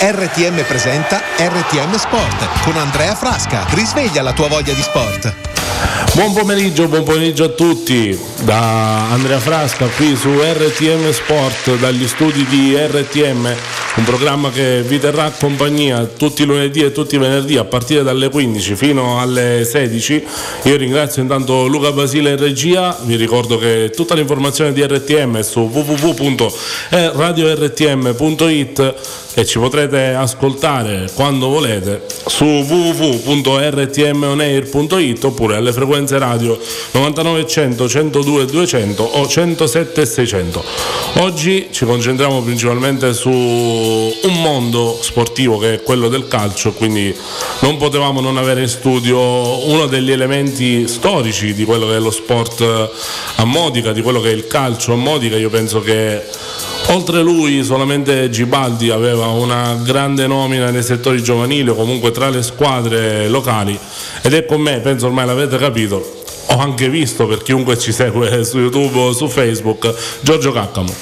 RTM presenta RTM Sport con Andrea Frasca. Risveglia la tua voglia di sport. Buon pomeriggio, buon pomeriggio a tutti da Andrea Frasca qui su RTM Sport dagli studi di RTM, un programma che vi terrà compagnia tutti i lunedì e tutti i venerdì a partire dalle 15 fino alle 16. Io ringrazio intanto Luca Basile in regia, vi ricordo che tutta l'informazione di RTM è su www.radiortm.it e ci potrete ascoltare quando volete su www.rtmonair.it oppure alle frequenze radio 99 100 102 200 o 107 600. Oggi ci concentriamo principalmente su un mondo sportivo che è quello del calcio, quindi non potevamo non avere in studio uno degli elementi storici di quello che è lo sport a Modica, di quello che è il calcio a Modica. Io penso che Oltre lui solamente Gibaldi aveva una grande nomina nei settori giovanili o comunque tra le squadre locali ed è con me, penso ormai l'avete capito, ho anche visto per chiunque ci segue su YouTube o su Facebook, Giorgio Caccamo.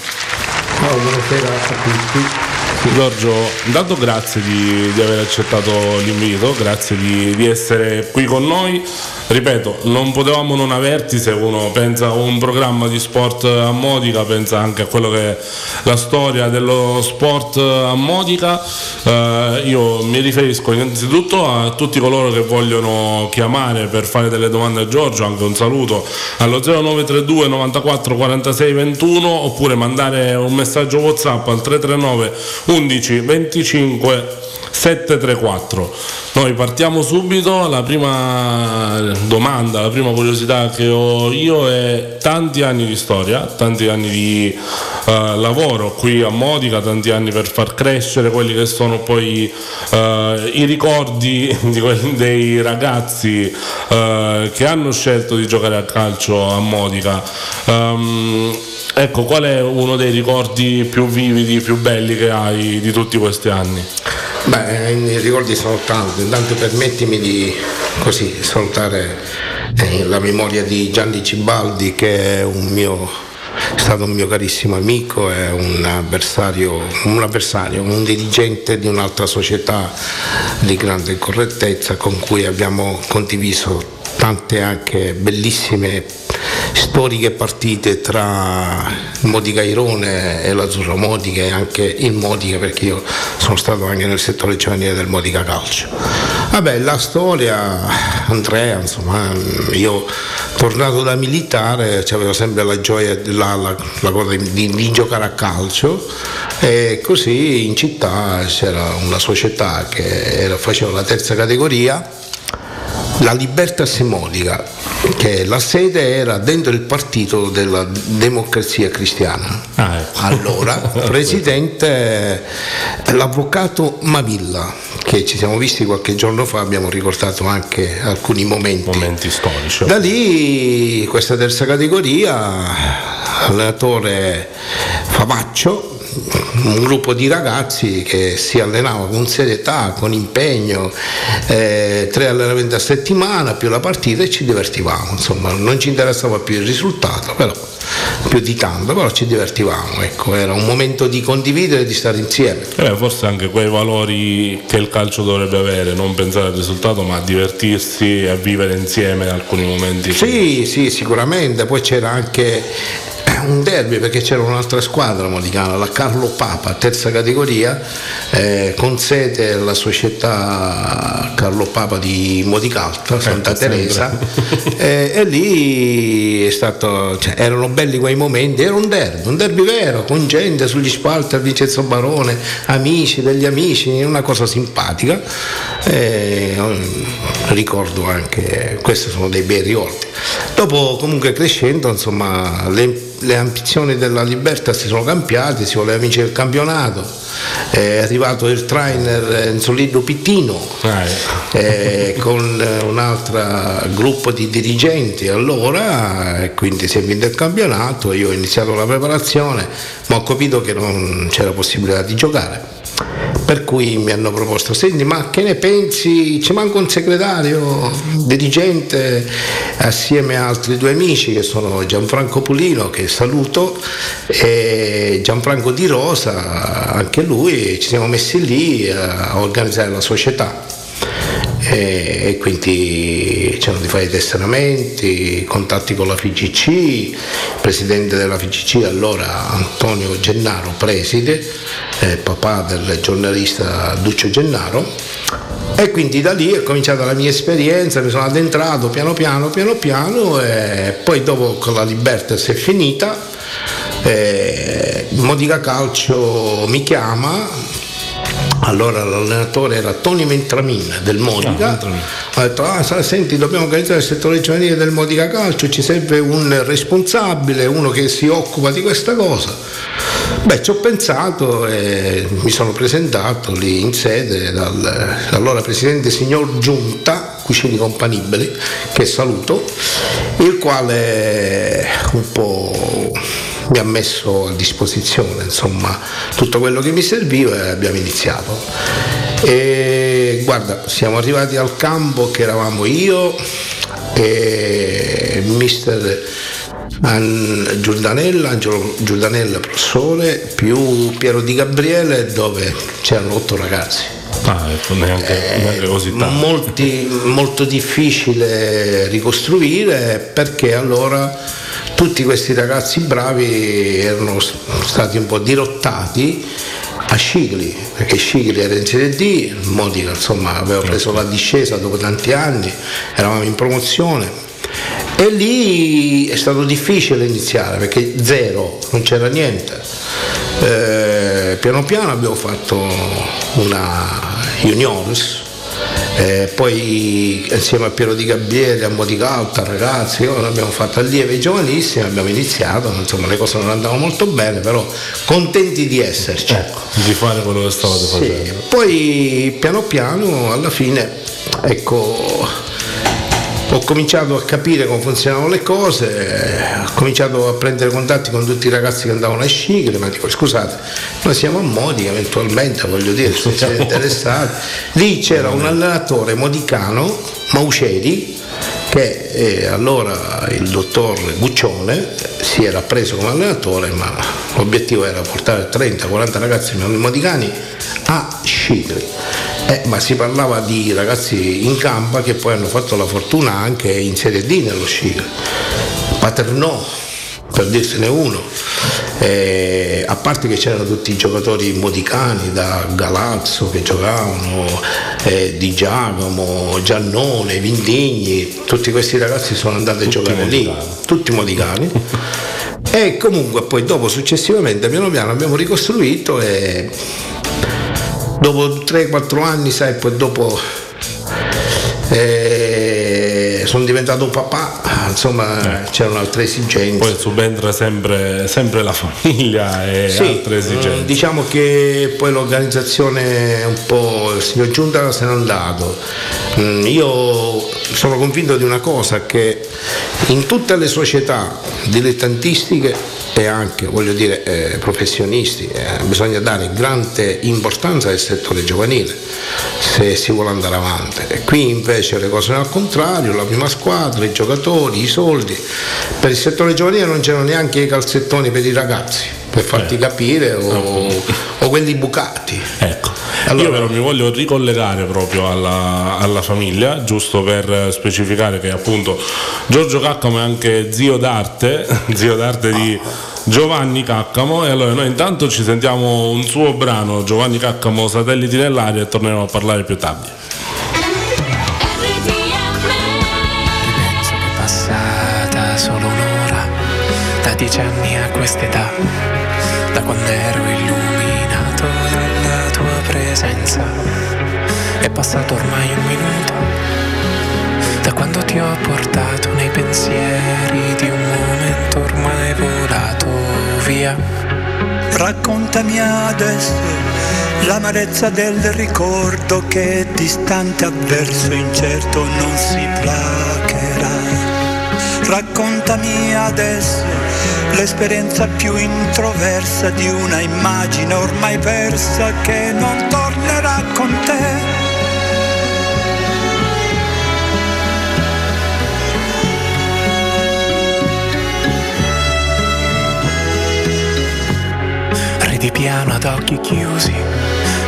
Ciao, buonasera a tutti. Giorgio, intanto grazie di, di, aver accettato l'invito, grazie di, di, essere qui con noi. Ripeto, non potevamo non averti se uno pensa a un programma di sport a Modica, pensa anche a quello che è la storia dello sport a Modica. Eh, io mi riferisco innanzitutto a tutti coloro che vogliono chiamare per fare delle domande a Giorgio, anche un saluto allo 0932 94 46 21 oppure mandare un messaggio WhatsApp al 339 11 25 734. Noi partiamo subito, la prima domanda, la prima curiosità che ho io è tanti anni di storia, tanti anni di uh, lavoro qui a Modica, tanti anni per far crescere quelli che sono poi uh, i ricordi quelli, dei ragazzi uh, che hanno scelto di giocare a calcio a Modica. Um, ecco, qual è uno dei ricordi più vividi, più belli che hai di tutti questi anni? Beh, i ricordi sono tanti, intanto permettimi di così salutare eh, la memoria di Gianni Cibaldi che è un mio è stato un mio carissimo amico, è un avversario, un avversario, un dirigente di un'altra società di grande correttezza con cui abbiamo condiviso tante anche bellissime storiche partite tra Modica Irone e l'Azzurro Modica e anche il Modica perché io sono stato anche nel settore giovanile del Modica Calcio. Vabbè, la storia, Andrea, insomma, io tornato da militare avevo sempre la gioia, la, la, la cosa di, di, giocare a calcio e così in città c'era una società che era, faceva la terza categoria la Libertas Modica, che la sede era dentro il partito della democrazia cristiana. Ah, ecco. Allora, presidente l'avvocato Mavilla, che ci siamo visti qualche giorno fa, abbiamo ricordato anche alcuni momenti. Momenti storici. Da lì questa terza categoria, allenatore Favaccio, un gruppo di ragazzi che si allenava con serietà, con impegno, eh, tre allenamenti a settimana più la partita e ci divertivamo, insomma non ci interessava più il risultato, però più di tanto, però ci divertivamo, ecco, era un momento di condividere e di stare insieme. Eh, forse anche quei valori che il calcio dovrebbe avere, non pensare al risultato ma divertirsi e vivere insieme alcuni momenti. Sì, sì, sicuramente, poi c'era anche un derby perché c'era un'altra squadra modicana, la Carlo Papa, terza categoria, eh, con sede la società Carlo Papa di Modicalta, Santa ecco, Teresa, eh, e lì stato, cioè, erano belli quei momenti, era un derby, un derby vero, con gente sugli spalti al Vincenzo Barone, amici degli amici, una cosa simpatica. Eh, ricordo anche, questi sono dei bei ricordi. Dopo comunque crescendo, insomma, le le ambizioni della Libertà si sono cambiate, si voleva vincere il campionato, è arrivato il trainer Enzolino Pittino ah, eh, con un altro gruppo di dirigenti allora e quindi si è vinto il campionato, io ho iniziato la preparazione ma ho capito che non c'era possibilità di giocare Per cui mi hanno proposto, senti ma che ne pensi? Ci manca un segretario dirigente assieme a altri due amici che sono Gianfranco Pulino, che saluto, e Gianfranco Di Rosa, anche lui, ci siamo messi lì a organizzare la società e, quindi c'erano di fare i testamenti, contatti con la FIGC, il presidente della FIGC allora Antonio Gennaro, preside, eh, papà del giornalista Duccio Gennaro. E quindi da lì è cominciata la mia esperienza, mi sono addentrato piano piano, piano piano e poi dopo con la Libertas è finita, eh, Modica Calcio mi chiama, allora l'allenatore era Tony Ventramin del Modica, ah, ha detto ah, senti dobbiamo organizzare il settore giovanile del Modica Calcio, ci serve un responsabile, uno che si occupa di questa cosa. Beh, ci ho pensato e mi sono presentato lì in sede dall'allora presidente signor Giunta, Cucini Companibili, che saluto, il quale un po' mi ha messo a disposizione insomma, tutto quello che mi serviva e abbiamo iniziato. E guarda, siamo arrivati al campo che eravamo io e mister Giordanella, Angelo Giordanella professore, più Piero Di Gabriele dove c'erano otto ragazzi. Ecco, neanche, eh, neanche così tanto. Molti, molto difficile ricostruire perché allora tutti questi ragazzi bravi erano stati un po' dirottati a Scigli, perché Scigli era in Serie D, Modica insomma aveva preso la discesa dopo tanti anni, eravamo in promozione e lì è stato difficile iniziare perché zero, non c'era niente. Eh, piano piano abbiamo fatto una juniors eh, poi insieme a Piero Di Gabbieri, a Modigalta, ragazzi, abbiamo fatto allievi giovanissimi, abbiamo iniziato, insomma le cose non andavano molto bene, però contenti di esserci. Ecco, di fare quello che stavate sì. facendo. Poi piano piano alla fine, ecco, ho cominciato a capire come funzionavano le cose, ho cominciato a prendere contatti con tutti i ragazzi che andavano a sciare, ma dico scusate, noi siamo a Modica eventualmente, voglio dire, se siete interessati. Lì c'era un allenatore modicano, Mauceri, che eh, allora il dottor Guccione si era preso come allenatore, ma l'obiettivo era portare 30-40 ragazzi modicani a Scicli eh, ma si parlava di ragazzi in campa che poi hanno fatto la fortuna anche in Serie D nello sci. Paternò, per dirsene uno. Eh, a parte che c'erano tutti i giocatori modicani da Galazzo che giocavano, eh, Di Giacomo, Giannone, Vindigni, tutti questi ragazzi sono andati tutti a giocare modicani. lì, tutti modicani. e comunque poi dopo successivamente piano piano abbiamo ricostruito e dopo 3-4 anni, sai, poi dopo eh, sono diventato papà, insomma eh. c'erano altre esigenze. Poi subentra sempre, sempre la famiglia e sì, altre esigenze. Diciamo che poi l'organizzazione un po', il signor Giunta se n'è andato. Mm, io sono convinto di una cosa, che in tutte le società dilettantistiche e anche voglio dire eh, professionisti, eh, bisogna dare grande importanza al settore giovanile se si vuole andare avanti. E qui invece le cose sono al contrario, la prima squadra, i giocatori, i soldi. Per il settore giovanile non c'erano neanche i calzettoni per i ragazzi, per farti eh. capire, o, o quelli bucati. Ecco. Allora, Io però mi voglio ricollegare proprio alla, alla, famiglia, giusto per specificare che appunto Giorgio Caccamo è anche zio d'arte, zio d'arte di Giovanni Caccamo e allora noi intanto ci sentiamo un suo brano, Giovanni Caccamo Satelliti nell'aria e torneremo a parlare più tardi. 14 anni a quest'età, da quando ero illuminato dalla tua presenza. È passato ormai un minuto, da quando ti ho portato nei pensieri di un momento ormai volato via. Raccontami adesso l'amarezza del ricordo che distante, avverso, incerto non si placa. Raccontami adesso l'esperienza più introversa di una immagine ormai persa che non torna con te. Ridi piano ad occhi chiusi,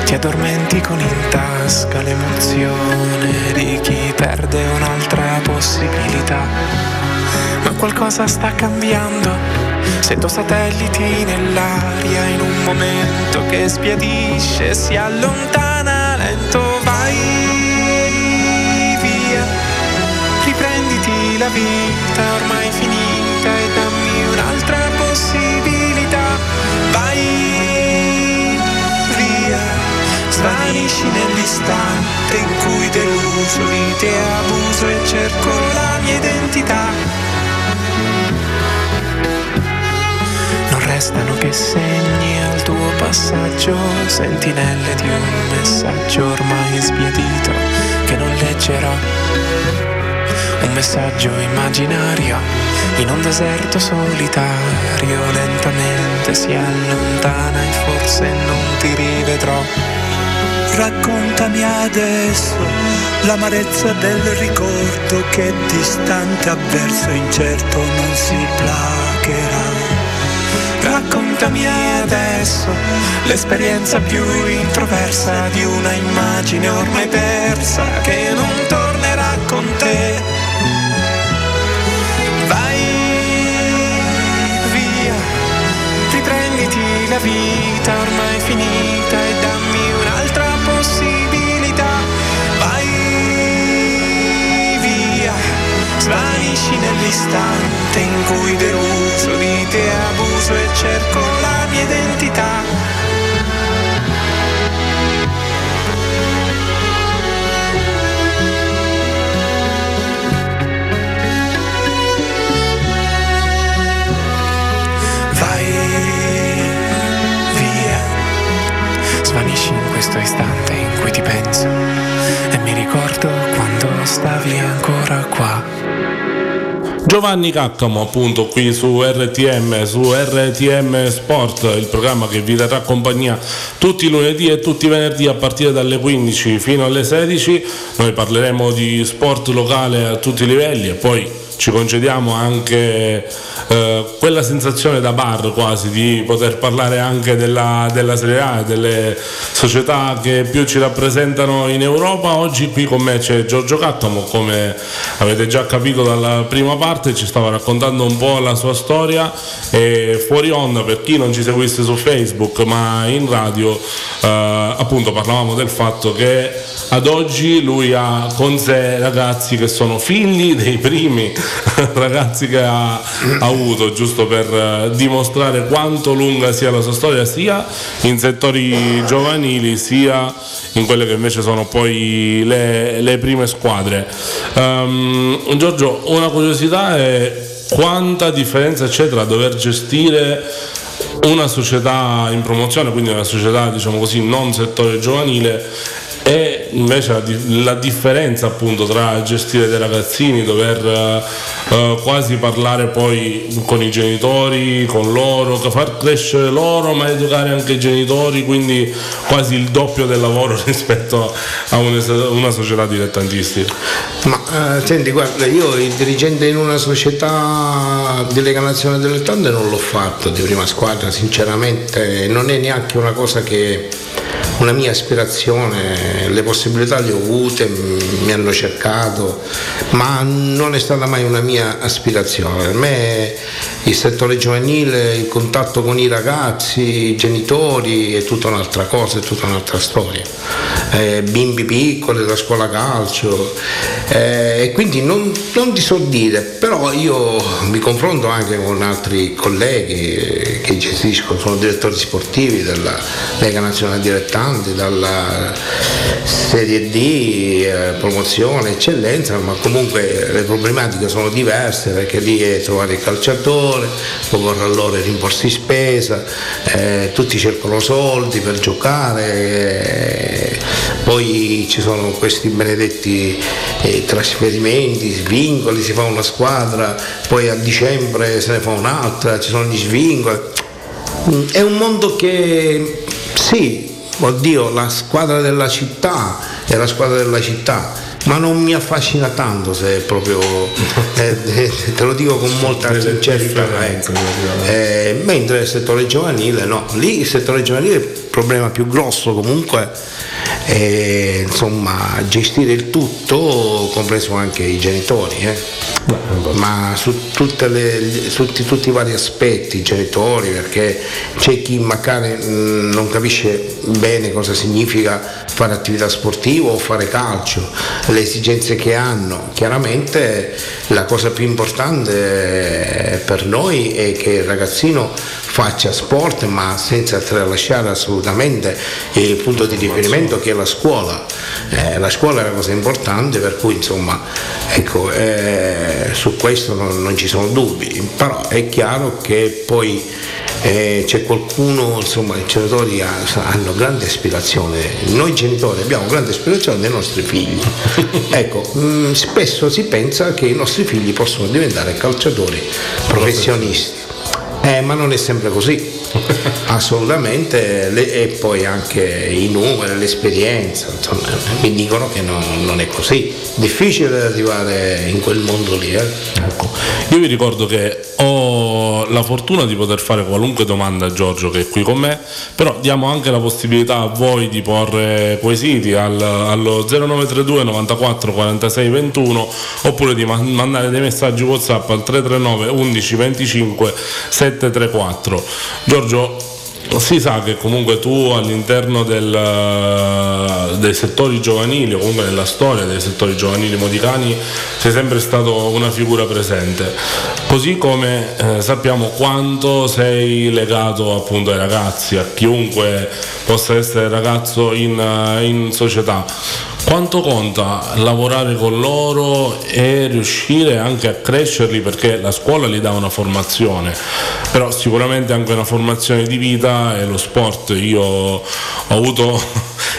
ti addormenti con in tasca l'emozione di chi perde un'altra possibilità. Ma qualcosa sta cambiando, sento satelliti nell'aria in un momento che sbiadisce, si allontana lento, vai via, riprenditi la vita ormai finita e dammi un'altra possibilità, vai via, svanisci nell'istante in cui deluso di te abuso e cerco la mia identità. Restano che segni al tuo passaggio, sentinelle di un messaggio ormai sbiadito che non leggerò. Un messaggio immaginario in un deserto solitario, lentamente si allontana e forse non ti rivedrò. Raccontami adesso l'amarezza del ricordo che distante, avverso, incerto non si placherà. Raccontami adesso l'esperienza più introversa di una immagine ormai persa che non tornerà con te. Vai via, riprenditi la vita ormai finita svanisci nell'istante in cui deluso di te abuso e cerco la mia identità. Svanisci in questo istante in cui ti penso e mi ricordo quando stavi ancora qua. Giovanni Caccamo appunto qui su RTM, su RTM Sport, il programma che vi terrà compagnia tutti i lunedì e tutti i venerdì a partire dalle 15 fino alle 16. Noi parleremo di sport locale a tutti i livelli e poi ci concediamo anche eh, quella sensazione da bar quasi di poter parlare anche della, della Serie A delle società che più ci rappresentano in Europa. Oggi qui con me c'è Giorgio Cattamo, come avete già capito dalla prima parte, ci stava raccontando un po' la sua storia e fuori onda per chi non ci seguisse su Facebook ma in radio eh, appunto parlavamo del fatto che ad oggi lui ha con sé ragazzi che sono figli dei primi ragazzi che ha, ha avuto, giusto per eh, dimostrare quanto lunga sia la sua storia, sia in settori giovanili, sia in quelle che invece sono poi le, le prime squadre. Um, Giorgio, una curiosità è quanta differenza c'è tra dover gestire una società in promozione, quindi una società diciamo così non settore giovanile e invece la, la, differenza appunto tra gestire dei ragazzini, dover uh, quasi parlare poi con i genitori, con loro, far crescere loro ma educare anche i genitori, quindi quasi il doppio del lavoro rispetto a una società dilettantistica. Ma eh, senti, guarda, io il dirigente in una società di Lega Nazionale Dilettante non l'ho fatto di prima squadra, sinceramente non è neanche una cosa che una mia aspirazione, le possibilità le ho avute, mi hanno cercato, ma non è stata mai una mia aspirazione. Per me il settore giovanile, il contatto con i ragazzi, i genitori è tutta un'altra cosa, è tutta un'altra storia. Eh, bimbi piccoli, la scuola calcio eh, e quindi non, non ti so dire, però io mi confronto anche con altri colleghi che gestiscono, sono direttori sportivi della Lega Nazionale Dilettanti, dalla Serie D, eh, promozione, eccellenza, ma comunque le problematiche sono diverse perché lì è trovare il calciatore, poi vorrà i rimborsi spesa, eh, tutti cercano soldi per giocare, eh, poi ci sono questi benedetti eh, trasferimenti, svincoli, si fa una squadra, poi a dicembre se ne fa un'altra, ci sono gli svincoli. È un mondo che sì, oddio, la squadra della città è la squadra della città ma non mi affascina tanto se è proprio eh, eh, te lo dico con molta sincerità ecco. eh, mentre il settore giovanile no lì il settore giovanile è il problema più grosso comunque è insomma gestire il tutto compreso anche i genitori eh ma su, le, su tutti, tutti, i vari aspetti, i genitori, perché c'è chi magari mm, non capisce bene cosa significa fare attività sportiva o fare calcio, le esigenze che hanno. Chiaramente la cosa più importante per noi è che il ragazzino faccia sport ma senza tralasciare assolutamente il punto di riferimento che è la scuola. Eh, la scuola è una cosa importante per cui insomma ecco, eh, su questo non, non, ci sono dubbi, però è chiaro che poi eh, c'è qualcuno, insomma i genitori hanno grande aspirazione, noi genitori abbiamo grande aspirazione dei nostri figli. ecco, mh, mm, spesso si pensa che i nostri figli possono diventare calciatori professionisti eh, ma non è sempre così, assolutamente, le, e poi anche i numeri, l'esperienza, insomma, mi dicono che non, non, è così, difficile arrivare in quel mondo lì. Eh. Ecco. Io vi ricordo che ho la fortuna di poter fare qualunque domanda a Giorgio che è qui con me, però diamo anche la possibilità a voi di porre quesiti al, allo 0932 94 46 21 oppure di mandare dei messaggi WhatsApp al 339 11 25 734. Giorgio, si sa che comunque tu all'interno del, dei settori giovanili o comunque nella storia dei settori giovanili modicani sei sempre stato una figura presente, così come eh, sappiamo quanto sei legato appunto ai ragazzi, a chiunque possa essere ragazzo in, in società. Quanto conta lavorare con loro e riuscire anche a crescerli perché la scuola gli dà una formazione, però sicuramente anche una formazione di vita e lo sport. Io ho avuto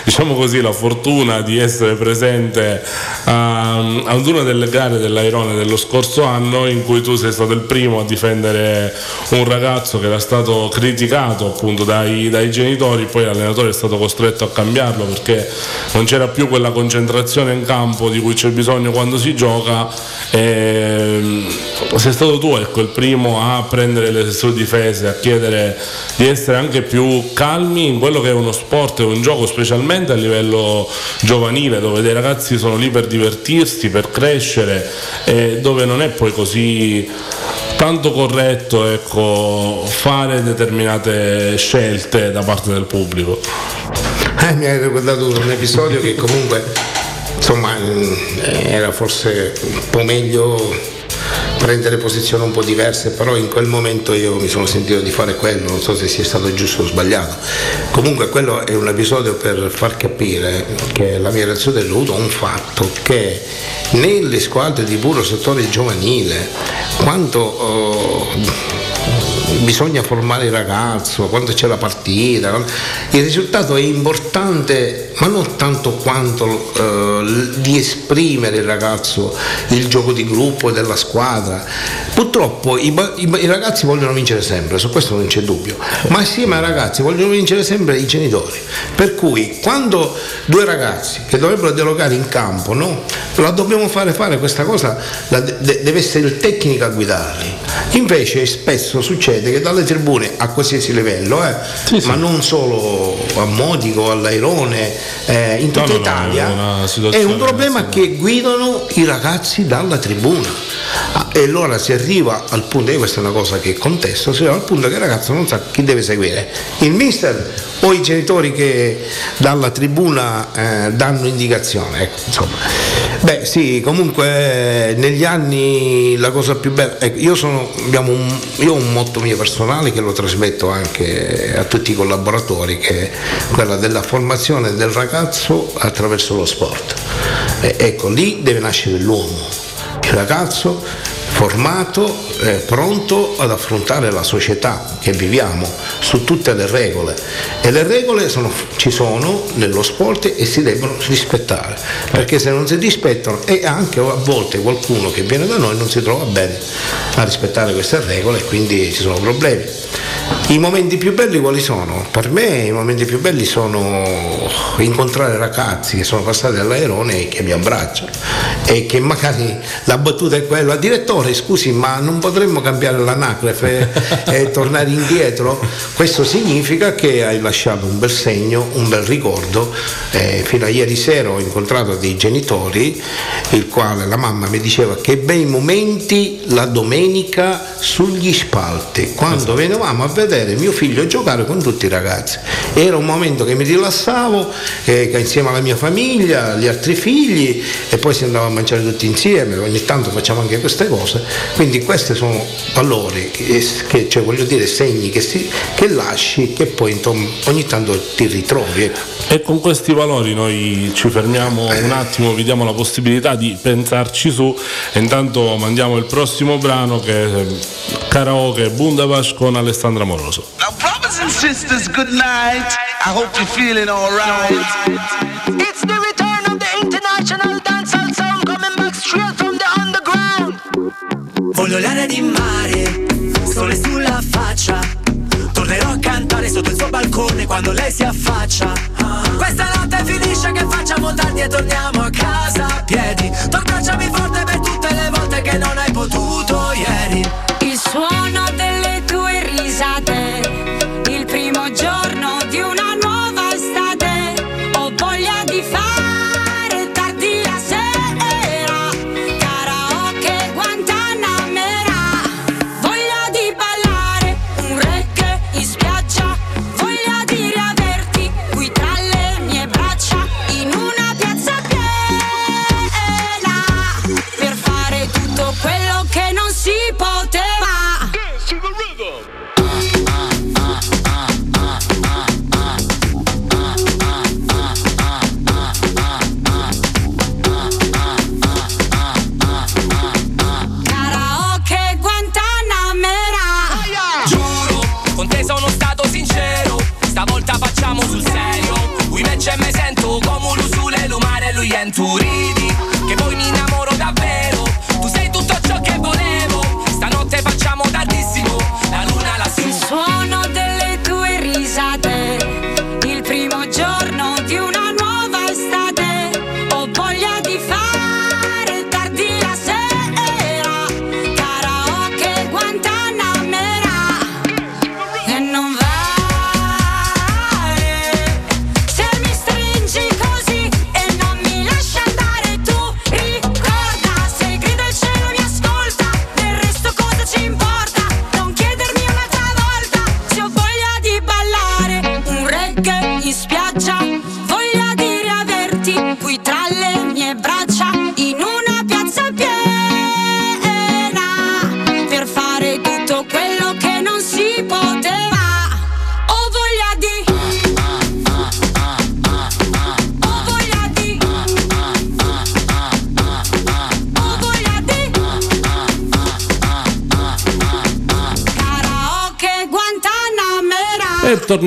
diciamo così, la fortuna di essere presente a, ad una delle gare dell'Airone dello scorso anno in cui tu sei stato il primo a difendere un ragazzo che era stato criticato appunto dai, dai genitori, poi l'allenatore è stato costretto a cambiarlo perché non c'era più quella concentrazione in campo di cui c'è bisogno quando si gioca. E sei stato tu ecco, il primo a prendere le sue difese, a chiedere di essere anche più calmi in quello che è uno sport e un gioco specialmente a livello giovanile dove dei ragazzi sono lì per divertirsi, per crescere e dove non è poi così tanto corretto ecco, fare determinate scelte da parte del pubblico. Eh, mi hai ricordato un episodio che comunque insomma mm, era forse un po' meglio prendere posizioni un po' diverse, però in quel momento io mi sono sentito di fare quello, non so se sia stato giusto o sbagliato. Comunque quello è un episodio per far capire che la mia reazione è dovuta a un fatto che nelle squadre di puro settore giovanile, quanto oh, bisogna formare il ragazzo, quando c'è la partita, il risultato è importante, ma non tanto quanto eh, di esprimere il ragazzo, il gioco di gruppo della squadra. Purtroppo i, i, i, ragazzi vogliono vincere sempre, su questo non c'è dubbio, ma assieme ai ragazzi vogliono vincere sempre i genitori. Per cui quando due ragazzi che dovrebbero dialogare in campo, no? la dobbiamo fare fare questa cosa, de, deve essere il tecnico a guidarli. Invece spesso succede che dalle tribune a qualsiasi livello, eh, sì, sì. ma non solo a Modico, all'Airone, eh, in tutta no, no, Italia, no, è un problema che guidano i ragazzi dalla tribuna. Ah, e allora si arriva al punto, e questa è una cosa che contesto, si arriva al punto che il ragazzo non sa chi deve seguire, il mister o i genitori che dalla tribuna eh, danno indicazione. Ecco, Beh sì, comunque negli anni la cosa più bella, ecco, io, sono, un, io ho un motto mio personale che lo trasmetto anche a tutti i collaboratori, che è quella della formazione del ragazzo attraverso lo sport. E, ecco, lì deve nascere l'uomo, il ragazzo formato, eh, pronto ad affrontare la società che viviamo su tutte le regole e le regole sono, ci sono nello sport e si devono rispettare perché se non si rispettano e anche a volte qualcuno che viene da noi non si trova bene a rispettare queste regole e quindi ci sono problemi. I momenti più belli quali sono? Per me i momenti più belli sono incontrare ragazzi che sono passati all'aerone e che mi abbracciano e che magari la battuta è quella, direttore scusi ma non potremmo cambiare l'anagrafe e, e tornare indietro? Questo significa che hai lasciato un bel segno, un bel ricordo. Eh, fino a ieri sera ho incontrato dei genitori, il quale la mamma mi diceva che bei momenti la domenica sugli spalti, quando venivamo a vedere mio figlio giocare con tutti i ragazzi. Era un momento che mi rilassavo, eh, insieme alla mia famiglia, agli altri figli e poi si andava a mangiare tutti insieme, ogni tanto facciamo anche queste cose. Quindi questi sono valori, che, che, cioè voglio dire segni che, si, che lasci che poi insomma, ogni tanto ti ritrovi. Ecco. E con questi valori noi ci fermiamo un attimo, vi diamo la possibilità di pensarci su e intanto mandiamo il prossimo brano che è karaoke Bundabash con Alessandra Moroso. Now brothers and sisters, good night. I hope you're feeling alright. It's the return of the Voglio l'aria di mare, sole sulla faccia. Tornerò a cantare sotto il suo balcone quando lei si affaccia. Questa notte finisce che facciamo tardi e torniamo a casa a piedi. Tu abbracciami forte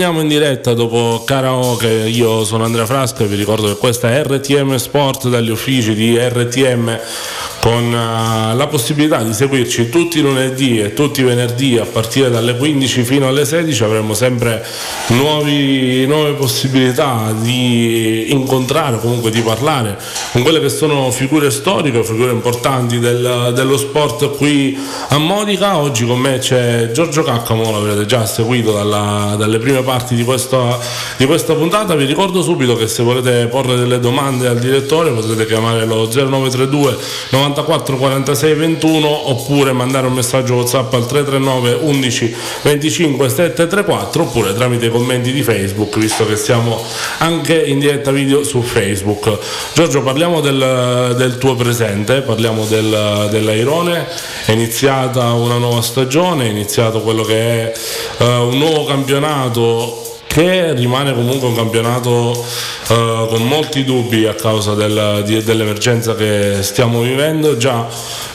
torniamo in diretta dopo karaoke. Io sono Andrea Frasca e vi ricordo che questa è RTM Sport dagli uffici di RTM con eh, la possibilità di seguirci tutti i lunedì e tutti i venerdì a partire dalle 15 fino alle 16 avremo sempre nuovi- nuove possibilità di incontrare comunque di parlare con quelle che sono figure storiche figure importanti del- dello sport qui a Modica. Oggi con me c'è Giorgio Caccamo l'avrete già seguito dalla- dalle prime parti di questa, di questa puntata. Vi ricordo subito che se volete porre delle domande al direttore potete chiamare lo 0932 94 46 21 oppure mandare un messaggio whatsapp al 339 11 25 734 oppure tramite commenti di facebook visto che siamo anche in diretta video su facebook. Giorgio parliamo del, del tuo presente parliamo del, dell'Airone. È iniziata una nuova stagione è iniziato quello che è eh, un nuovo campionato che rimane comunque un campionato eh, con molti dubbi a causa del- di- dell'emergenza che stiamo vivendo. Già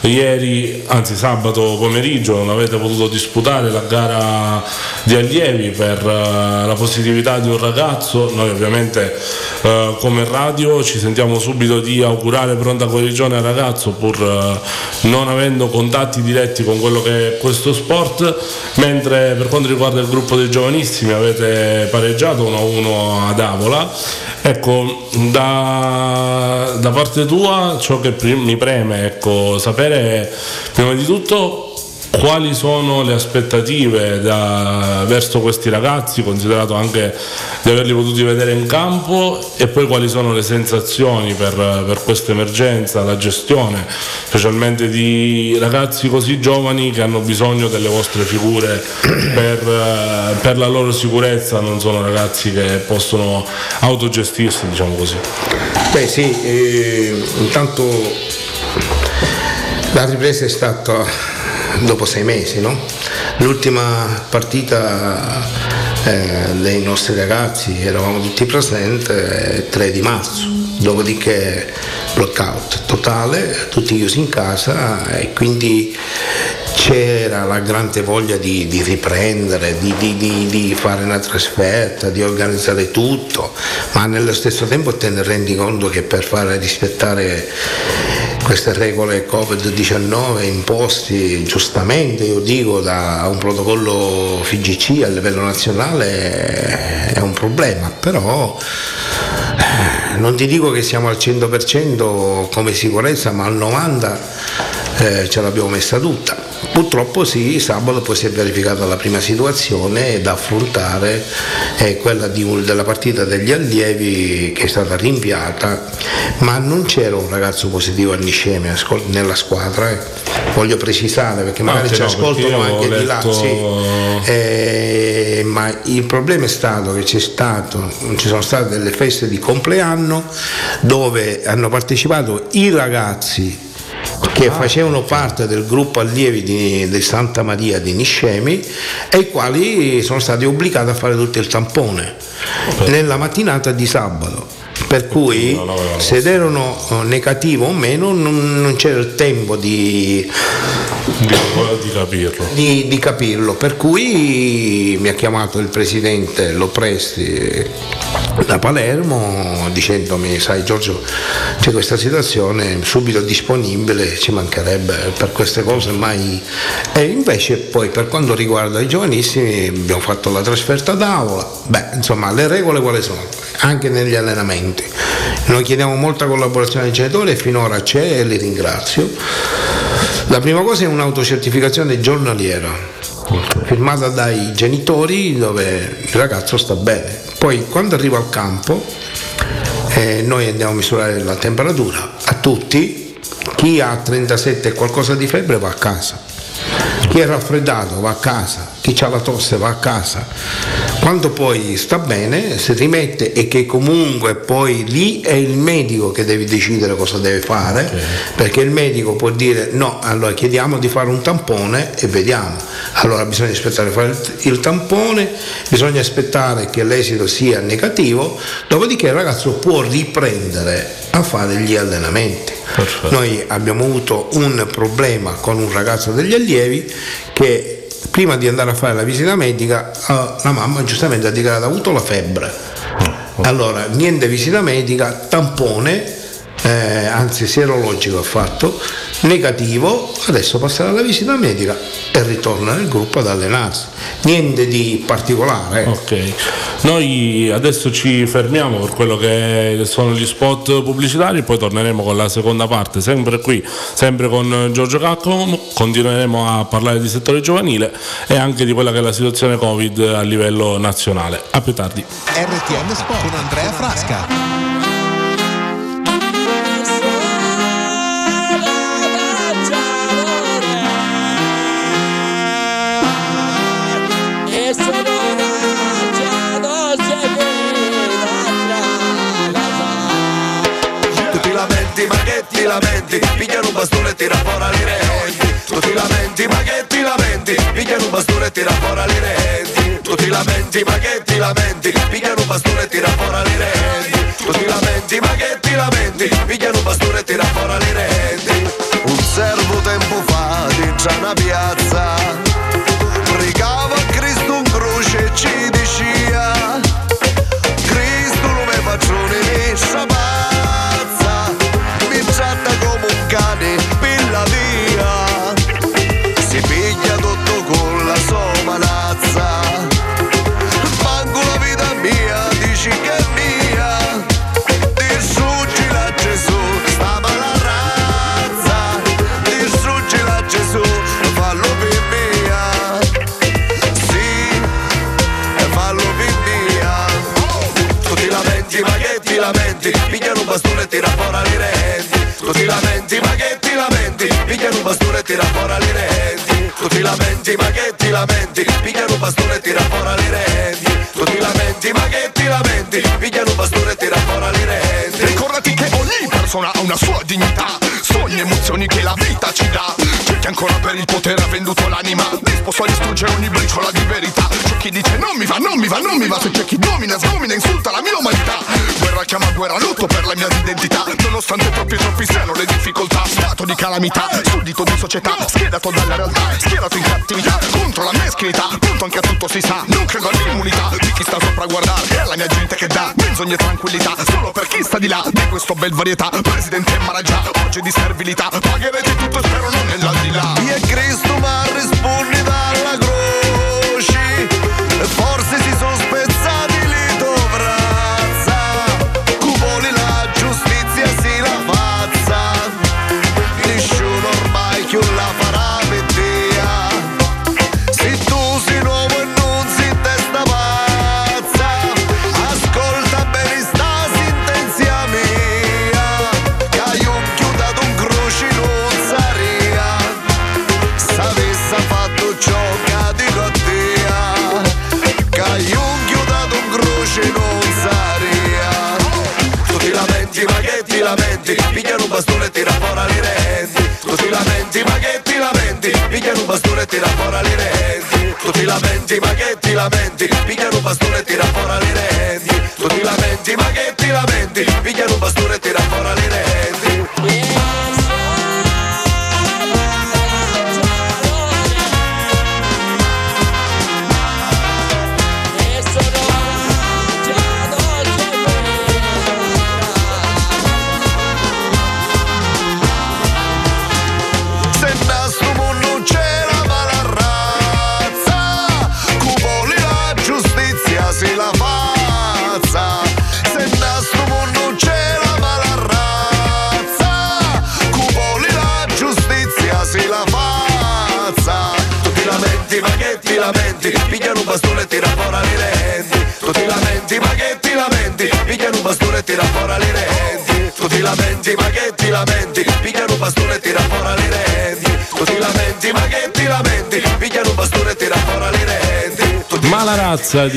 ieri, anzi sabato pomeriggio, non avete potuto disputare la gara di allievi per eh, la positività di un ragazzo. Noi ovviamente eh, come radio ci sentiamo subito di augurare pronta guarigione al ragazzo pur eh, non avendo contatti diretti con quello che è questo sport, mentre per quanto riguarda il gruppo dei giovanissimi avete pareggiato 1-1 ad Avola. Ecco, da, da parte tua ciò che mi preme ecco, sapere prima di tutto quali sono le aspettative da- verso questi ragazzi, considerato anche di averli potuti vedere in campo, e poi quali sono le sensazioni per, per questa emergenza, la gestione, specialmente di ragazzi così giovani che hanno bisogno delle vostre figure per, per la loro sicurezza, non sono ragazzi che possono autogestirsi, diciamo così. Beh sì, eh, intanto la ripresa è stata dopo sei mesi, no? L'ultima partita eh, dei nostri ragazzi, eravamo tutti presenti, eh, 3 di marzo, dopodiché blockout totale, tutti chiusi in casa e quindi c'era la grande voglia di, di riprendere, di, di- di- fare una trasferta, di organizzare tutto, ma nello stesso tempo te ne rendi conto che per fare rispettare queste regole Covid-19 imposti giustamente, io dico, da un protocollo FIGC a livello nazionale è un problema, però eh, non ti dico che siamo al 100% come sicurezza, ma al 90% eh, ce l'abbiamo messa tutta. Purtroppo sì, sabato poi si è verificata la prima situazione da affrontare, è quella di un- della partita degli allievi che è stata rinviata, ma non c'era un ragazzo positivo a Niscemi ascol- nella squadra, eh. voglio precisare perché magari Anche ci no, ascoltano anche ho di là. letto- sì. Eh, ma il problema è stato che c'è stato, ci sono state delle feste di compleanno dove hanno partecipato i ragazzi che facevano parte del gruppo allievi di, di Santa Maria di Niscemi e i quali sono stati obbligati a fare tutto il tampone nella mattinata di sabato. Per cui se erano eh, negativo o meno non, non c'era il tempo di, Di, di capirlo. di, di capirlo, per cui mi ha chiamato il presidente Lopresti da Palermo dicendomi, sai Giorgio, c'è questa situazione subito disponibile, ci mancherebbe per queste cose mai... E invece poi per quanto riguarda i giovanissimi abbiamo fatto la trasferta d'avola, beh insomma le regole quali sono? Anche negli allenamenti. Noi chiediamo molta collaborazione ai genitori e finora c'è e li ringrazio. La prima cosa è un'autocertificazione giornaliera firmata dai genitori dove il ragazzo sta bene. Poi quando arriva al campo eh, noi andiamo a misurare la temperatura. A tutti, chi ha 37 e qualcosa di febbre va a casa, chi è raffreddato va a casa, chi ha la tosse va a casa. Quando poi sta bene si rimette e che comunque poi lì è il medico che deve decidere cosa deve fare, perché il medico può dire no, allora chiediamo di fare un tampone e vediamo. Allora bisogna aspettare fare il il tampone, bisogna aspettare che l'esito sia negativo, dopodiché il ragazzo può riprendere a fare gli allenamenti. Noi abbiamo avuto un problema con un ragazzo degli allievi che prima di andare a fare la visita medica eh, la mamma giustamente ha dichiarato ha avuto la febbre. Allora, niente visita medica, tampone, eh, anzi serologico ha fatto, negativo, adesso passerà alla visita medica e ritorna nel gruppo ad allenarsi. Niente di particolare. ecco. Ok, noi adesso ci fermiamo per quello che sono gli spot pubblicitari, poi torneremo con la seconda parte, sempre qui, sempre con Giorgio Cacco, continueremo a parlare di settore giovanile e anche di quella che è la situazione Covid a livello nazionale. A più tardi. RTM Sport con Andrea Frasca. Lamenti? Piglia un bastone e tira fuori le reti. Tu ti lamenti, ma che ti lamenti? Piglia un bastone e tira fuori le reti. Tu ti lamenti ma che ti lamenti Pigliano un bastone e tira fuori le reti Tu ti lamenti ma che ti lamenti Pigliano un bastone e tira fuori le reti Un servo tempo fa dentro una piazza Pregava Cristo un croce e ci diceva Cristo non mi patrone mi lamenti ma che ti lamenti? Pigliano un bastone e tira fuori le renti Tu ti lamenti ma che ti lamenti? Pigliano un bastone e tira fuori le renti Ricordati che ogni persona ha una sua dignità Sogni, emozioni che la vita ci dà. C'è chi ancora per il potere ha venduto l'anima Disposto a distruggere ogni briciola di verità. C'è chi dice non mi va, non mi va, non mi va. Se c'è chi domina, sgomina, insulta la mia umanità. Guerra chiama guerra, lutto per la mia identità. Nonostante troppi troppi siano le difficoltà Stato di calamità, suddito di società Schedato dalla realtà, schierato in cattività Contro la meschinità, pronto anche a tutto si sa Non credo all'immunità di chi sta sopra a guardare È la mia gente che dà menzogna e tranquillità Solo per chi sta di là di questo bel varietà Presidente Maraggia, oggi di servilità Pagherete tutto spero non nell'aldilà. E Cristo ma rispondi tira fuori le renti Tu ti lamenti ma che ti lamenti? Pigliano un bastone e tira fuori le renti Tu ti lamenti ma che ti lamenti? Pigliano un bastone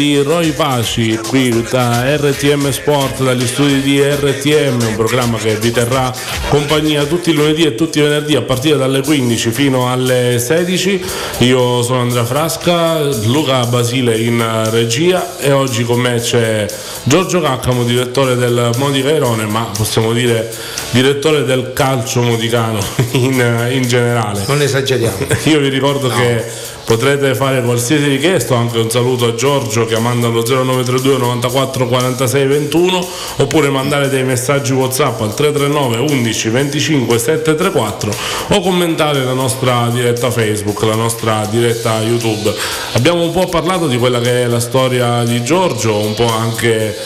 di Roy Paci qui da RTM Sport, dagli studi di RTM, un programma che vi terrà compagnia tutti i lunedì e tutti i venerdì a partire dalle 15 fino alle 16. Io sono Andrea Frasca, Luca Basile in regia e oggi con me c'è Giorgio Caccamo, direttore del Modica Airone, ma possiamo dire direttore del calcio modicano in, in generale. Non esageriamo. Io vi ricordo che potrete fare qualsiasi richiesta, anche un saluto a Giorgio chiamando allo 0932 94 46 21 oppure mandare dei messaggi WhatsApp al 339 11 25 734 o commentare la nostra diretta Facebook, la nostra diretta YouTube. Abbiamo un po' parlato di quella che è la storia di Giorgio, un po' anche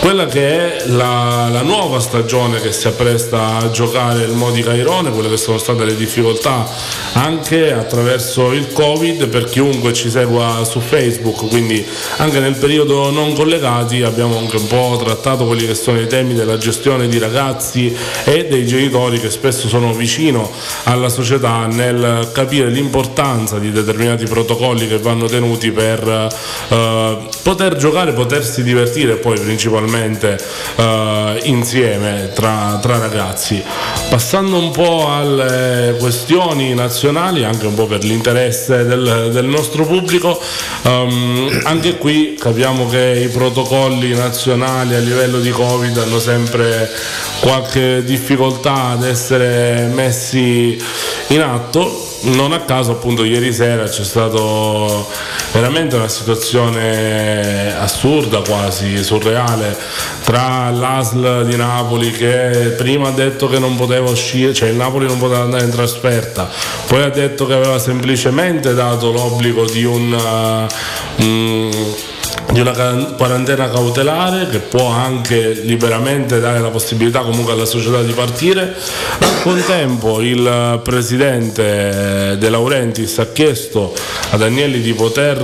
quella che è la, la nuova stagione che si appresta a giocare il Modica Cairone, quelle che sono state le difficoltà anche attraverso il Covid per chiunque ci segua su Facebook, quindi anche nel periodo non collegati abbiamo anche un po' trattato quelli che sono i temi della gestione di ragazzi e dei genitori che spesso sono vicino alla società nel capire l'importanza di determinati protocolli che vanno tenuti per eh, poter giocare, potersi divertire poi principalmente eh, insieme tra, tra ragazzi. Passando un po' alle questioni nazionali, anche un po' per l'interesse del del, nostro pubblico. Um, anche qui capiamo che i protocolli nazionali a livello di Covid hanno sempre qualche difficoltà ad essere messi in atto. Non a caso appunto ieri sera c'è stata veramente una situazione assurda, quasi surreale, tra l'ASL di Napoli che prima ha detto che non poteva uscire, cioè il Napoli non poteva andare in trasferta, poi ha detto che aveva semplicemente dato l'obbligo di un... uh, di una quarantena cautelare che può anche liberamente dare la possibilità comunque alla società di partire. Al contempo il presidente De Laurentiis ha chiesto ad Agnelli di poter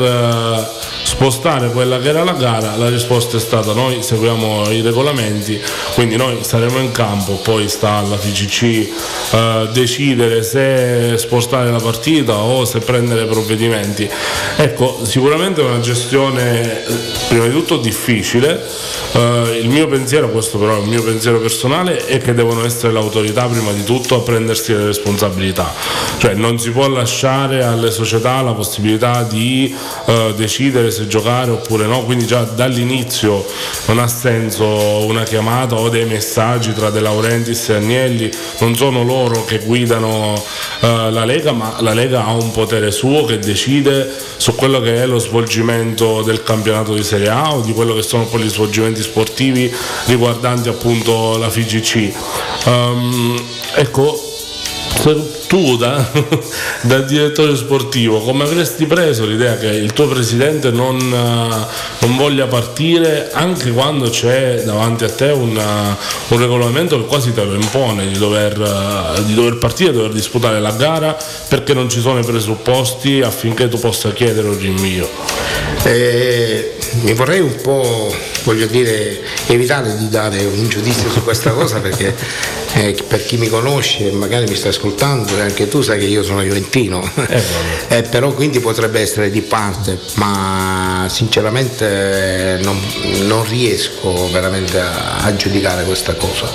spostare quella che era la gara, la risposta è stata noi seguiamo i regolamenti, quindi noi saremo in campo, poi sta alla FIGC eh, decidere se spostare la partita o se prendere provvedimenti. Ecco, sicuramente è una gestione eh, prima di tutto difficile, eh, il mio pensiero, questo però è il mio pensiero personale, è che devono essere l'autorità prima di tutto a prendersi le responsabilità, cioè non si può lasciare alle società la possibilità di eh, decidere se giocare oppure no, quindi già dall'inizio non ha senso una chiamata o dei messaggi tra De Laurentiis e Agnelli, non sono loro che guidano eh, la Lega, ma la Lega ha un potere suo che decide su quello che è lo svolgimento del campionato di Serie A o di quello che sono poi gli svolgimenti sportivi riguardanti appunto la FIGC. Um, ecco, se tu da, da, direttore sportivo come avresti preso l'idea che il tuo presidente non, non voglia partire anche quando c'è davanti a te una, un regolamento che quasi te lo impone di dover, di dover partire, di dover disputare la gara perché non ci sono i presupposti affinché tu possa chiedere un rinvio? Eh, mi vorrei un po' voglio dire evitare di dare un giudizio su questa cosa perché eh, per chi mi conosce magari mi sta ascoltando e anche tu sai che io sono juventino. Eh, però quindi potrebbe essere di parte ma sinceramente non, non riesco veramente a, a, giudicare questa cosa.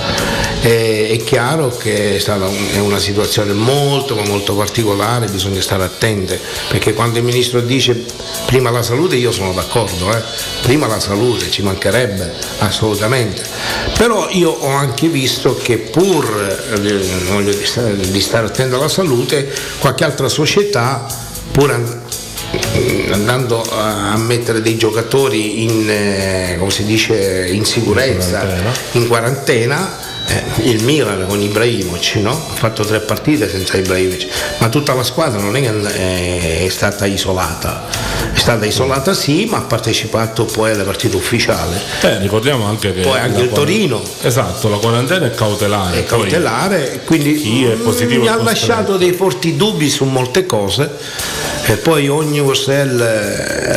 Eh, è chiaro che è stata un, è una situazione molto ma molto particolare bisogna stare attenti perché quando il ministro dice prima la salute io sono d'accordo eh. prima la salute ci mancherebbe assolutamente. Però io ho anche visto che pur eh, di stare attento alla salute qualche altra società pur andando a mettere dei giocatori in, eh, come si dice, in sicurezza, in quarantena, eh, il Milan con Ibrahimovic no? ha fatto tre partite senza Ibrahimovic, ma tutta la squadra non è è stata isolata, stata isolata sì, ma ha partecipato poi alle partite ufficiali. Eh, ricordiamo anche che poi anche il Torino. Esatto, la quarantena è cautelare. È cautelare, quindi chi è positivo mi ha lasciato dei forti dubbi su molte cose. E poi ogni USL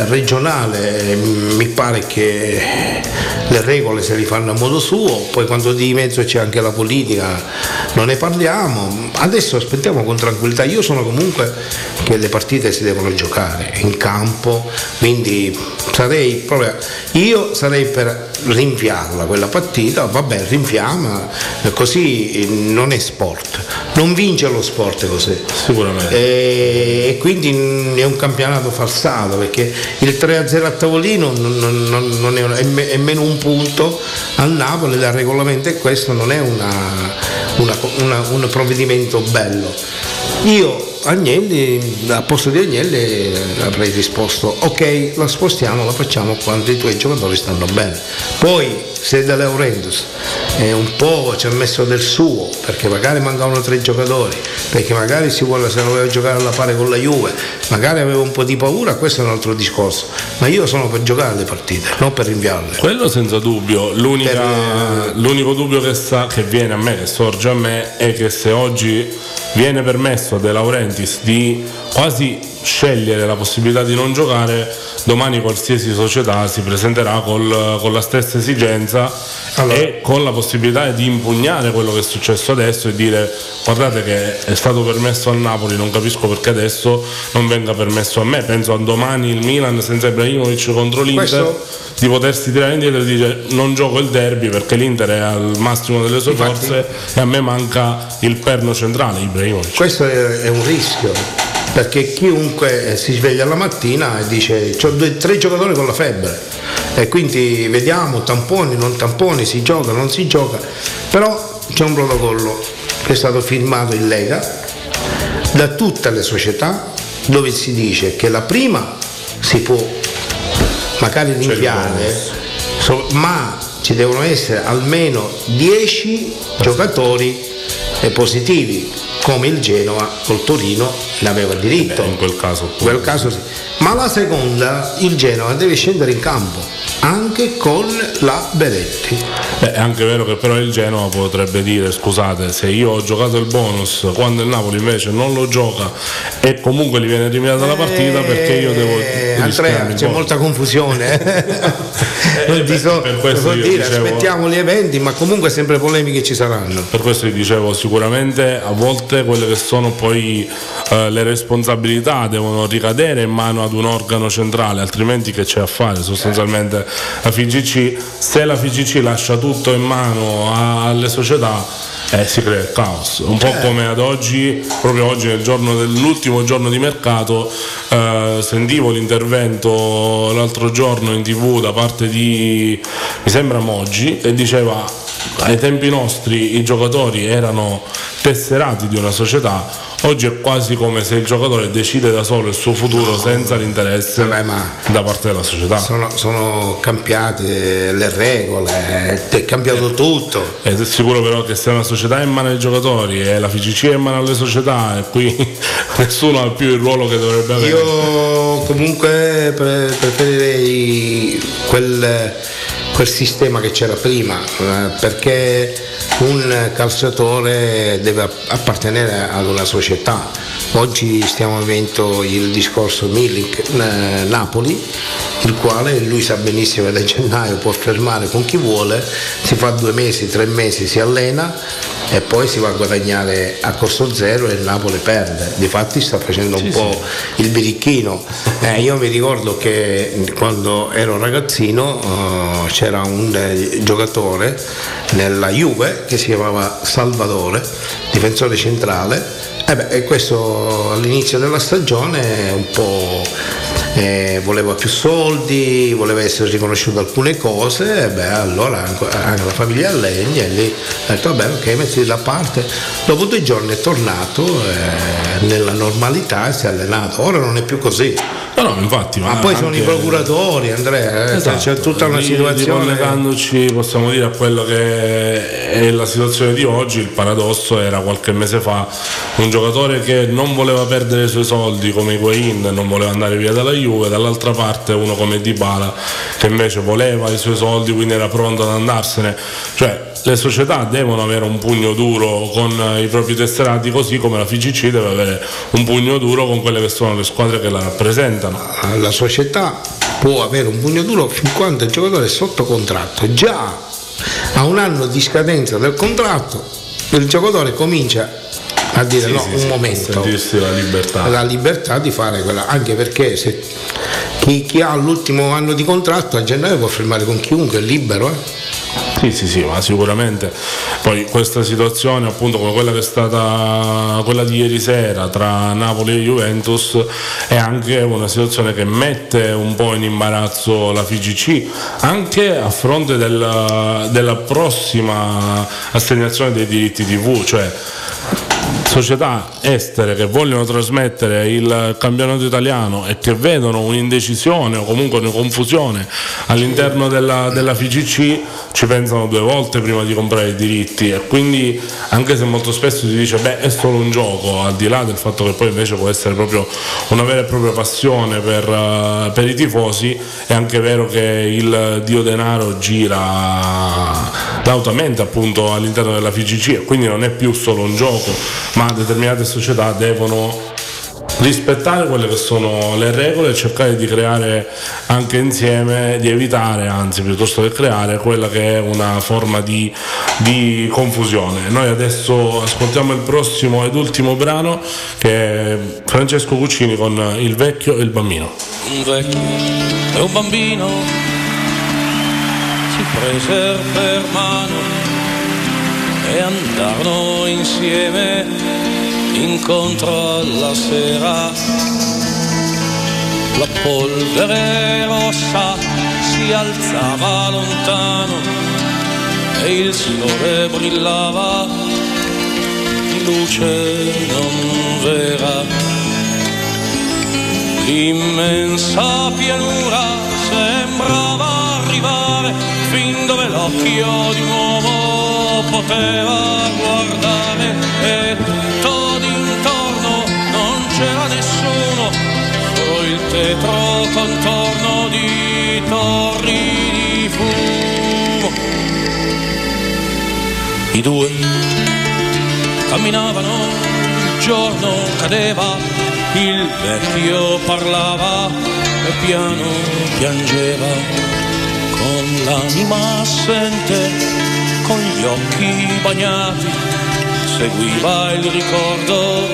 regionale mi pare che le regole se li fanno a modo suo, poi quando di mezzo c'è anche la politica non ne parliamo. Adesso aspettiamo con tranquillità. Io sono comunque che le partite si devono giocare in campo, quindi sarei proprio io sarei per rinviarla quella partita, vabbè, rinviama, così non è sport. Non vince lo sport così. Sicuramente. E quindi è un campionato falsato perché il 3-0 a tavolino non, non, non è, è, meno un punto al Napoli, il regolamento è questo, non è una, una, una, un provvedimento bello. Io Agnelli, a posto di Agnelli avrei risposto ok, la spostiamo, la facciamo quando i tuoi giocatori stanno bene. Poi se De Laurentiis eh, un po' ci ha messo del suo, perché magari mancavano tre giocatori, perché magari si vuole se voleva giocare alla pari con la Juve, magari aveva un po' di paura, questo è un altro discorso. Ma io sono per giocare le partite, non per rinviarle. Quello senza dubbio. L'unica, per... L'unico dubbio che, sa, che viene a me, che sorge a me, è che se oggi viene permesso a De Laurentiis di quasi scegliere la possibilità di non giocare, domani qualsiasi società si presenterà col, con la stessa esigenza allora. e con la possibilità di impugnare quello che è successo adesso e dire guardate che è stato permesso a Napoli, non capisco perché adesso non venga permesso a me. Penso a domani il Milan senza Ibrahimovic contro l'Inter. Questo di potersi tirare indietro e dire non gioco il derby perché l'Inter è al massimo delle sue Infatti, forze e a me manca il perno centrale Ibrahimovic questo è, è un rischio perché chiunque si sveglia la mattina e dice ho due, tre giocatori con la febbre e quindi vediamo tamponi, non tamponi, si gioca, non si gioca, però c'è un protocollo che è stato firmato in Lega da tutte le società dove si dice che la prima si può magari rinviare, so- ma ci devono essere almeno 10 giocatori positivi, come il Genova col Torino ne aveva diritto. in quel caso. Quel caso sì. Ma la seconda, il Genova deve scendere in campo, anche con la Beretti. Beh, è anche vero che però il Genoa potrebbe dire scusate se io ho giocato il bonus quando il Napoli invece non lo gioca e comunque gli viene eliminata la partita perché io devo Eh, Andrea, c'è molta confusione. eh. Non ti so, per questo so dire, dicevo- aspettiamo gli eventi, ma comunque sempre polemiche ci saranno. Per questo vi dicevo, sicuramente a volte quelle che sono poi eh, le responsabilità devono ricadere in mano ad un organo centrale, altrimenti che c'è a fare sostanzialmente la FIGC? Se la FIGC lascia tutto in mano alle società eh, si crea il caos, un po' come ad oggi, proprio oggi nel giorno dell'ultimo giorno di mercato, eh, sentivo l'intervento l'altro giorno in tv da parte di, mi sembra Moggi, e diceva ai tempi nostri i giocatori erano tesserati di una società, oggi è quasi come se il giocatore decide da solo il suo futuro senza l'interesse da parte della società. Sono, sono cambiate le regole, è cambiato tutto. Ed è sicuro però che se una società è in mano ai giocatori e la FIGC è in mano alle società e qui nessuno ha più il ruolo che dovrebbe avere. Io comunque pre- preferirei quel, quel sistema che c'era prima, eh, perché un calciatore deve appartenere ad una società. Oggi stiamo avendo il discorso Milik eh, Napoli, il quale lui sa benissimo che da gennaio può fermare con chi vuole, si fa due mesi, tre mesi, si allena e poi si va a guadagnare a costo zero e il Napoli perde. Difatti sta facendo un po' il birichino. Eh, io mi ricordo che quando ero ragazzino eh, c'era un eh, giocatore nella Juve che si chiamava Salvatore, difensore centrale. E beh, questo all'inizio della stagione un po' eh, voleva più soldi, voleva essere riconosciuto alcune cose, e beh, allora anche anche la famiglia Allegni e lì ha detto vabbè ok mettiti da parte. Dopo due giorni è tornato eh, nella normalità e si è allenato. Ora non è più così. No, no, infatti, Ma poi sono i procuratori, Andrea, eh, Esatto. c'è tutta una situazione. Ricollegandoci, possiamo dire, a quello che è la situazione di oggi, il paradosso era qualche mese fa un giocatore che non voleva perdere i suoi soldi come Higuain, non voleva andare via dalla Juve, dall'altra parte uno come Dybala che invece voleva i suoi soldi, quindi era pronto ad andarsene. Cioè, le società devono avere un pugno duro con i propri tesserati, così come la FIGC deve avere un pugno duro con quelle che sono le squadre che la rappresentano. La società può avere un pugno duro fin quando il giocatore è sotto contratto. Già a un anno di scadenza del contratto il giocatore comincia a dire Sì, no, sì, un sì, momento. la libertà. La libertà di fare quella, anche perché se chi, chi ha l'ultimo anno di contratto a gennaio può firmare con chiunque, è libero. eh. Sì, sì, sì, ma sicuramente poi questa situazione, appunto come quella che è stata quella di ieri sera tra Napoli e Juventus, è anche una situazione che mette un po' in imbarazzo la FIGC, anche a fronte della, della prossima assegnazione dei diritti TV, cioè società estere che vogliono trasmettere il campionato italiano e che vedono un'indecisione o comunque una confusione all'interno della, della FIGC ci pensano due volte prima di comprare i diritti e quindi anche se molto spesso si dice beh è solo un gioco al di là del fatto che poi invece può essere proprio una vera e propria passione per, eh, per i tifosi è anche vero che il dio denaro gira lautamente appunto all'interno della FIGC quindi non è più solo un gioco ma determinate società devono rispettare quelle che sono le regole e cercare di creare anche insieme, di evitare anzi piuttosto che creare quella che è una forma di, di confusione. Noi adesso ascoltiamo il prossimo ed ultimo brano che è Francesco Cuccini con Il vecchio e il bambino. Un vecchio e un bambino presero per mano e andarono insieme incontro alla sera. La polvere rossa si alzava lontano e il sole brillava di luce non vera. L'immensa pianura sembrava l'occhio di un uomo poteva guardare e tutto d'intorno non c'era nessuno, solo il tetro contorno di torri di fumo. I due camminavano, il giorno cadeva il vecchio parlava e piano piangeva, con l'anima assente, con gli occhi bagnati, seguiva il ricordo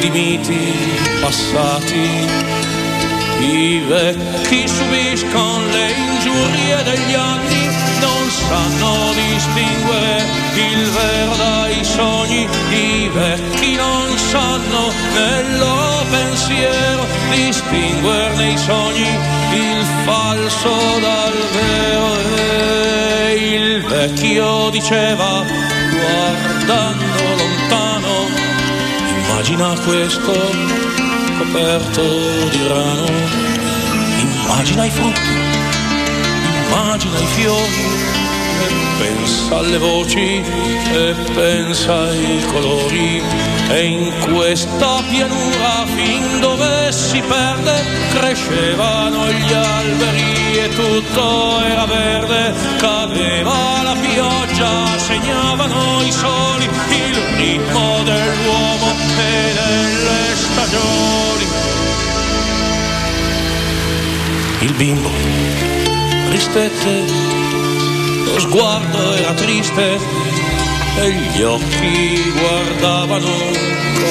di miti passati. I vecchi subiscono le ingiurie degli anni, sanno distinguere il vero dai sogni, i vecchi non sanno nel loro pensiero distinguere nei sogni il falso dal vero. E il vecchio diceva, guardando lontano, immagina questo coperto di rano, immagina i frutti, immagina i fiori pensa alle voci e pensa ai colori. E in questa pianura fin dove si perde crescevano gli alberi e tutto era verde. Cadeva la pioggia segnavano i soli il ritmo dell'uomo e delle stagioni. Il bimbo ristette lo sguardo era triste e gli occhi guardavano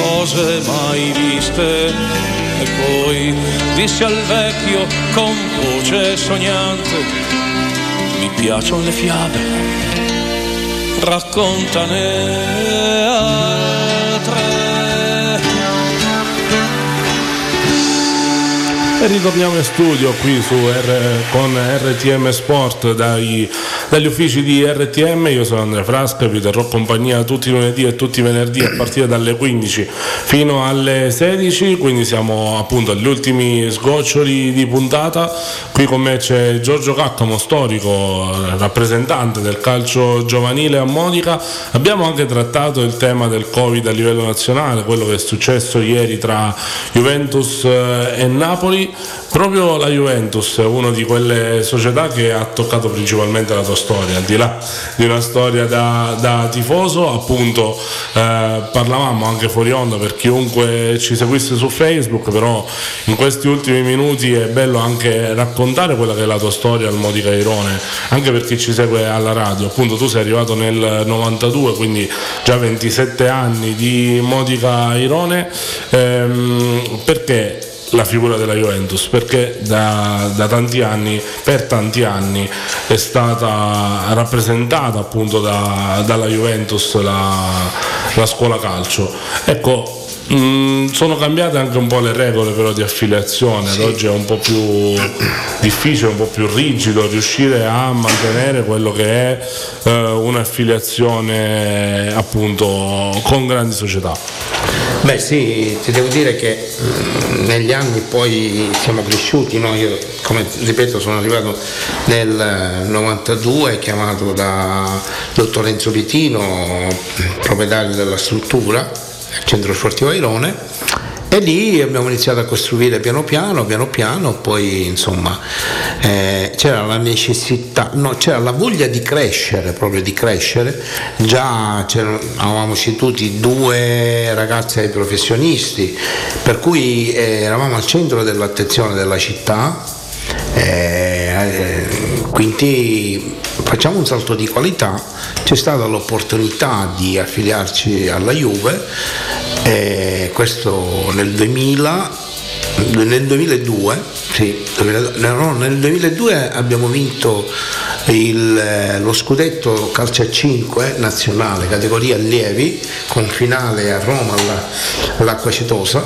cose mai viste. E poi disse al vecchio con voce sognante, mi piacciono le fiabe, raccontane altre. E ritorniamo in studio qui su R, con RTM Sport dai, dagli uffici di RTM. Io sono Andrea Frasca, vi terrò compagnia tutti i lunedì e tutti i venerdì a partire dalle 15 fino alle 16. Quindi siamo appunto agli ultimi sgoccioli di puntata. Qui con me c'è Giorgio Caccamo, storico, rappresentante del calcio giovanile a Modica. Abbiamo anche trattato il tema del Covid a livello nazionale, quello che è successo ieri tra Juventus eh, e Napoli. Proprio la Juventus è una di quelle società che ha toccato principalmente la tua storia, al di là di una storia da, da tifoso, appunto eh, parlavamo anche fuori onda per chiunque ci seguisse su Facebook, però in questi ultimi minuti è bello anche raccontare quella che è la tua storia al Modica Irone, anche per chi ci segue alla radio, appunto tu sei arrivato nel 92, quindi già 27 anni di Modica Irone, ehm, perché la figura della Juventus perché da, da, tanti anni, per tanti anni è stata rappresentata appunto da, dalla Juventus la, la scuola calcio. Ecco, mm, sono cambiate anche un po' le regole però di affiliazione, sì. ad oggi è un po' più difficile, un po' più rigido riuscire a mantenere quello che è eh, un'affiliazione appunto con grandi società. Beh sì, ti devo dire che mh, negli anni poi siamo cresciuti, no? io come ripeto sono arrivato nel 92 chiamato da dottor Enzo Vitino, proprietario della struttura, Centro Sportivo Airone e lì abbiamo iniziato a costruire piano piano, piano piano, poi insomma eh, c'era la necessità, no, c'era la voglia di crescere, proprio di crescere, già avevamo istituti due ragazzi ai professionisti, per cui eh, eravamo al centro dell'attenzione della città. Eh, quindi facciamo un salto di qualità, c'è stata l'opportunità di affiliarci alla Juve eh, questo nel 2000 nel 2002, sì, no, nel 2002 abbiamo vinto il, lo scudetto calcio a 5 nazionale, categoria allievi, con finale a Roma alla- all'Acqua Cetosa,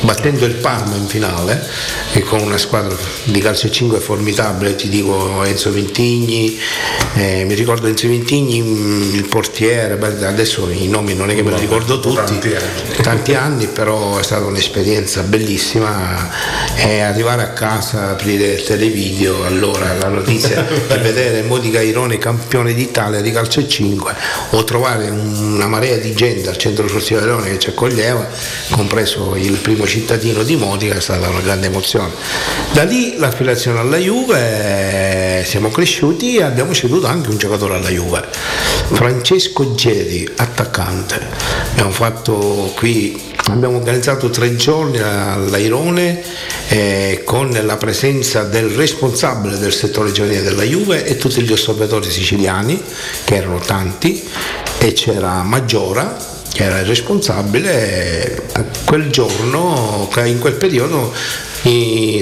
battendo il Parma in finale e con una squadra di calcio a 5 formidabile, ti dico Enzo Ventigni, eh, mi ricordo Enzo Ventigni, mm, il portiere, adesso i nomi non è che me li ricordo tutti, tanti anni. però è stata un'esperienza bellissima e arrivare a casa, aprire il televideo, allora la notizia di vedere Modica Irone campione d'Italia di calcio a 5 o trovare una marea di gente al centro sportivo di Irone che ci accoglieva, compreso il primo cittadino di Modica, è stata una grande emozione. Da lì l'affiliazione alla Juve, siamo cresciuti e abbiamo ceduto anche un giocatore alla Juve, Francesco Gedi, attaccante. Abbiamo fatto qui Abbiamo organizzato tre giorni all'Airone eh, con la presenza del responsabile del settore giovanile della Juve e tutti gli osservatori siciliani, che erano tanti, e c'era Maggiora, che era il responsabile. Quel giorno, in quel periodo,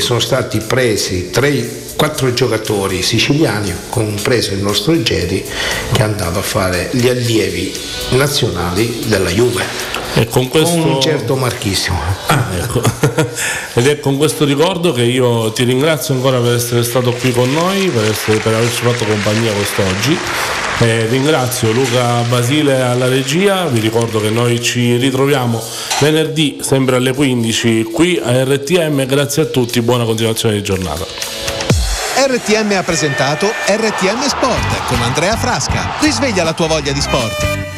sono stati presi tre quattro giocatori siciliani, compreso il nostro Gedi, che andava a fare gli allievi nazionali della Juve. E con questo... un certo Marchissimo. Ah, ecco. Ed è con questo ricordo che io ti ringrazio ancora per essere stato qui con noi, per, essere- per averci fatto compagnia quest'oggi. Eh, ringrazio Luca Basile alla regia, vi ricordo che noi ci ritroviamo venerdì sempre alle 15 qui a RTM, grazie a tutti, buona continuazione di giornata. RTM ha presentato RTM Sport con Andrea Frasca. Risveglia la tua voglia di sport.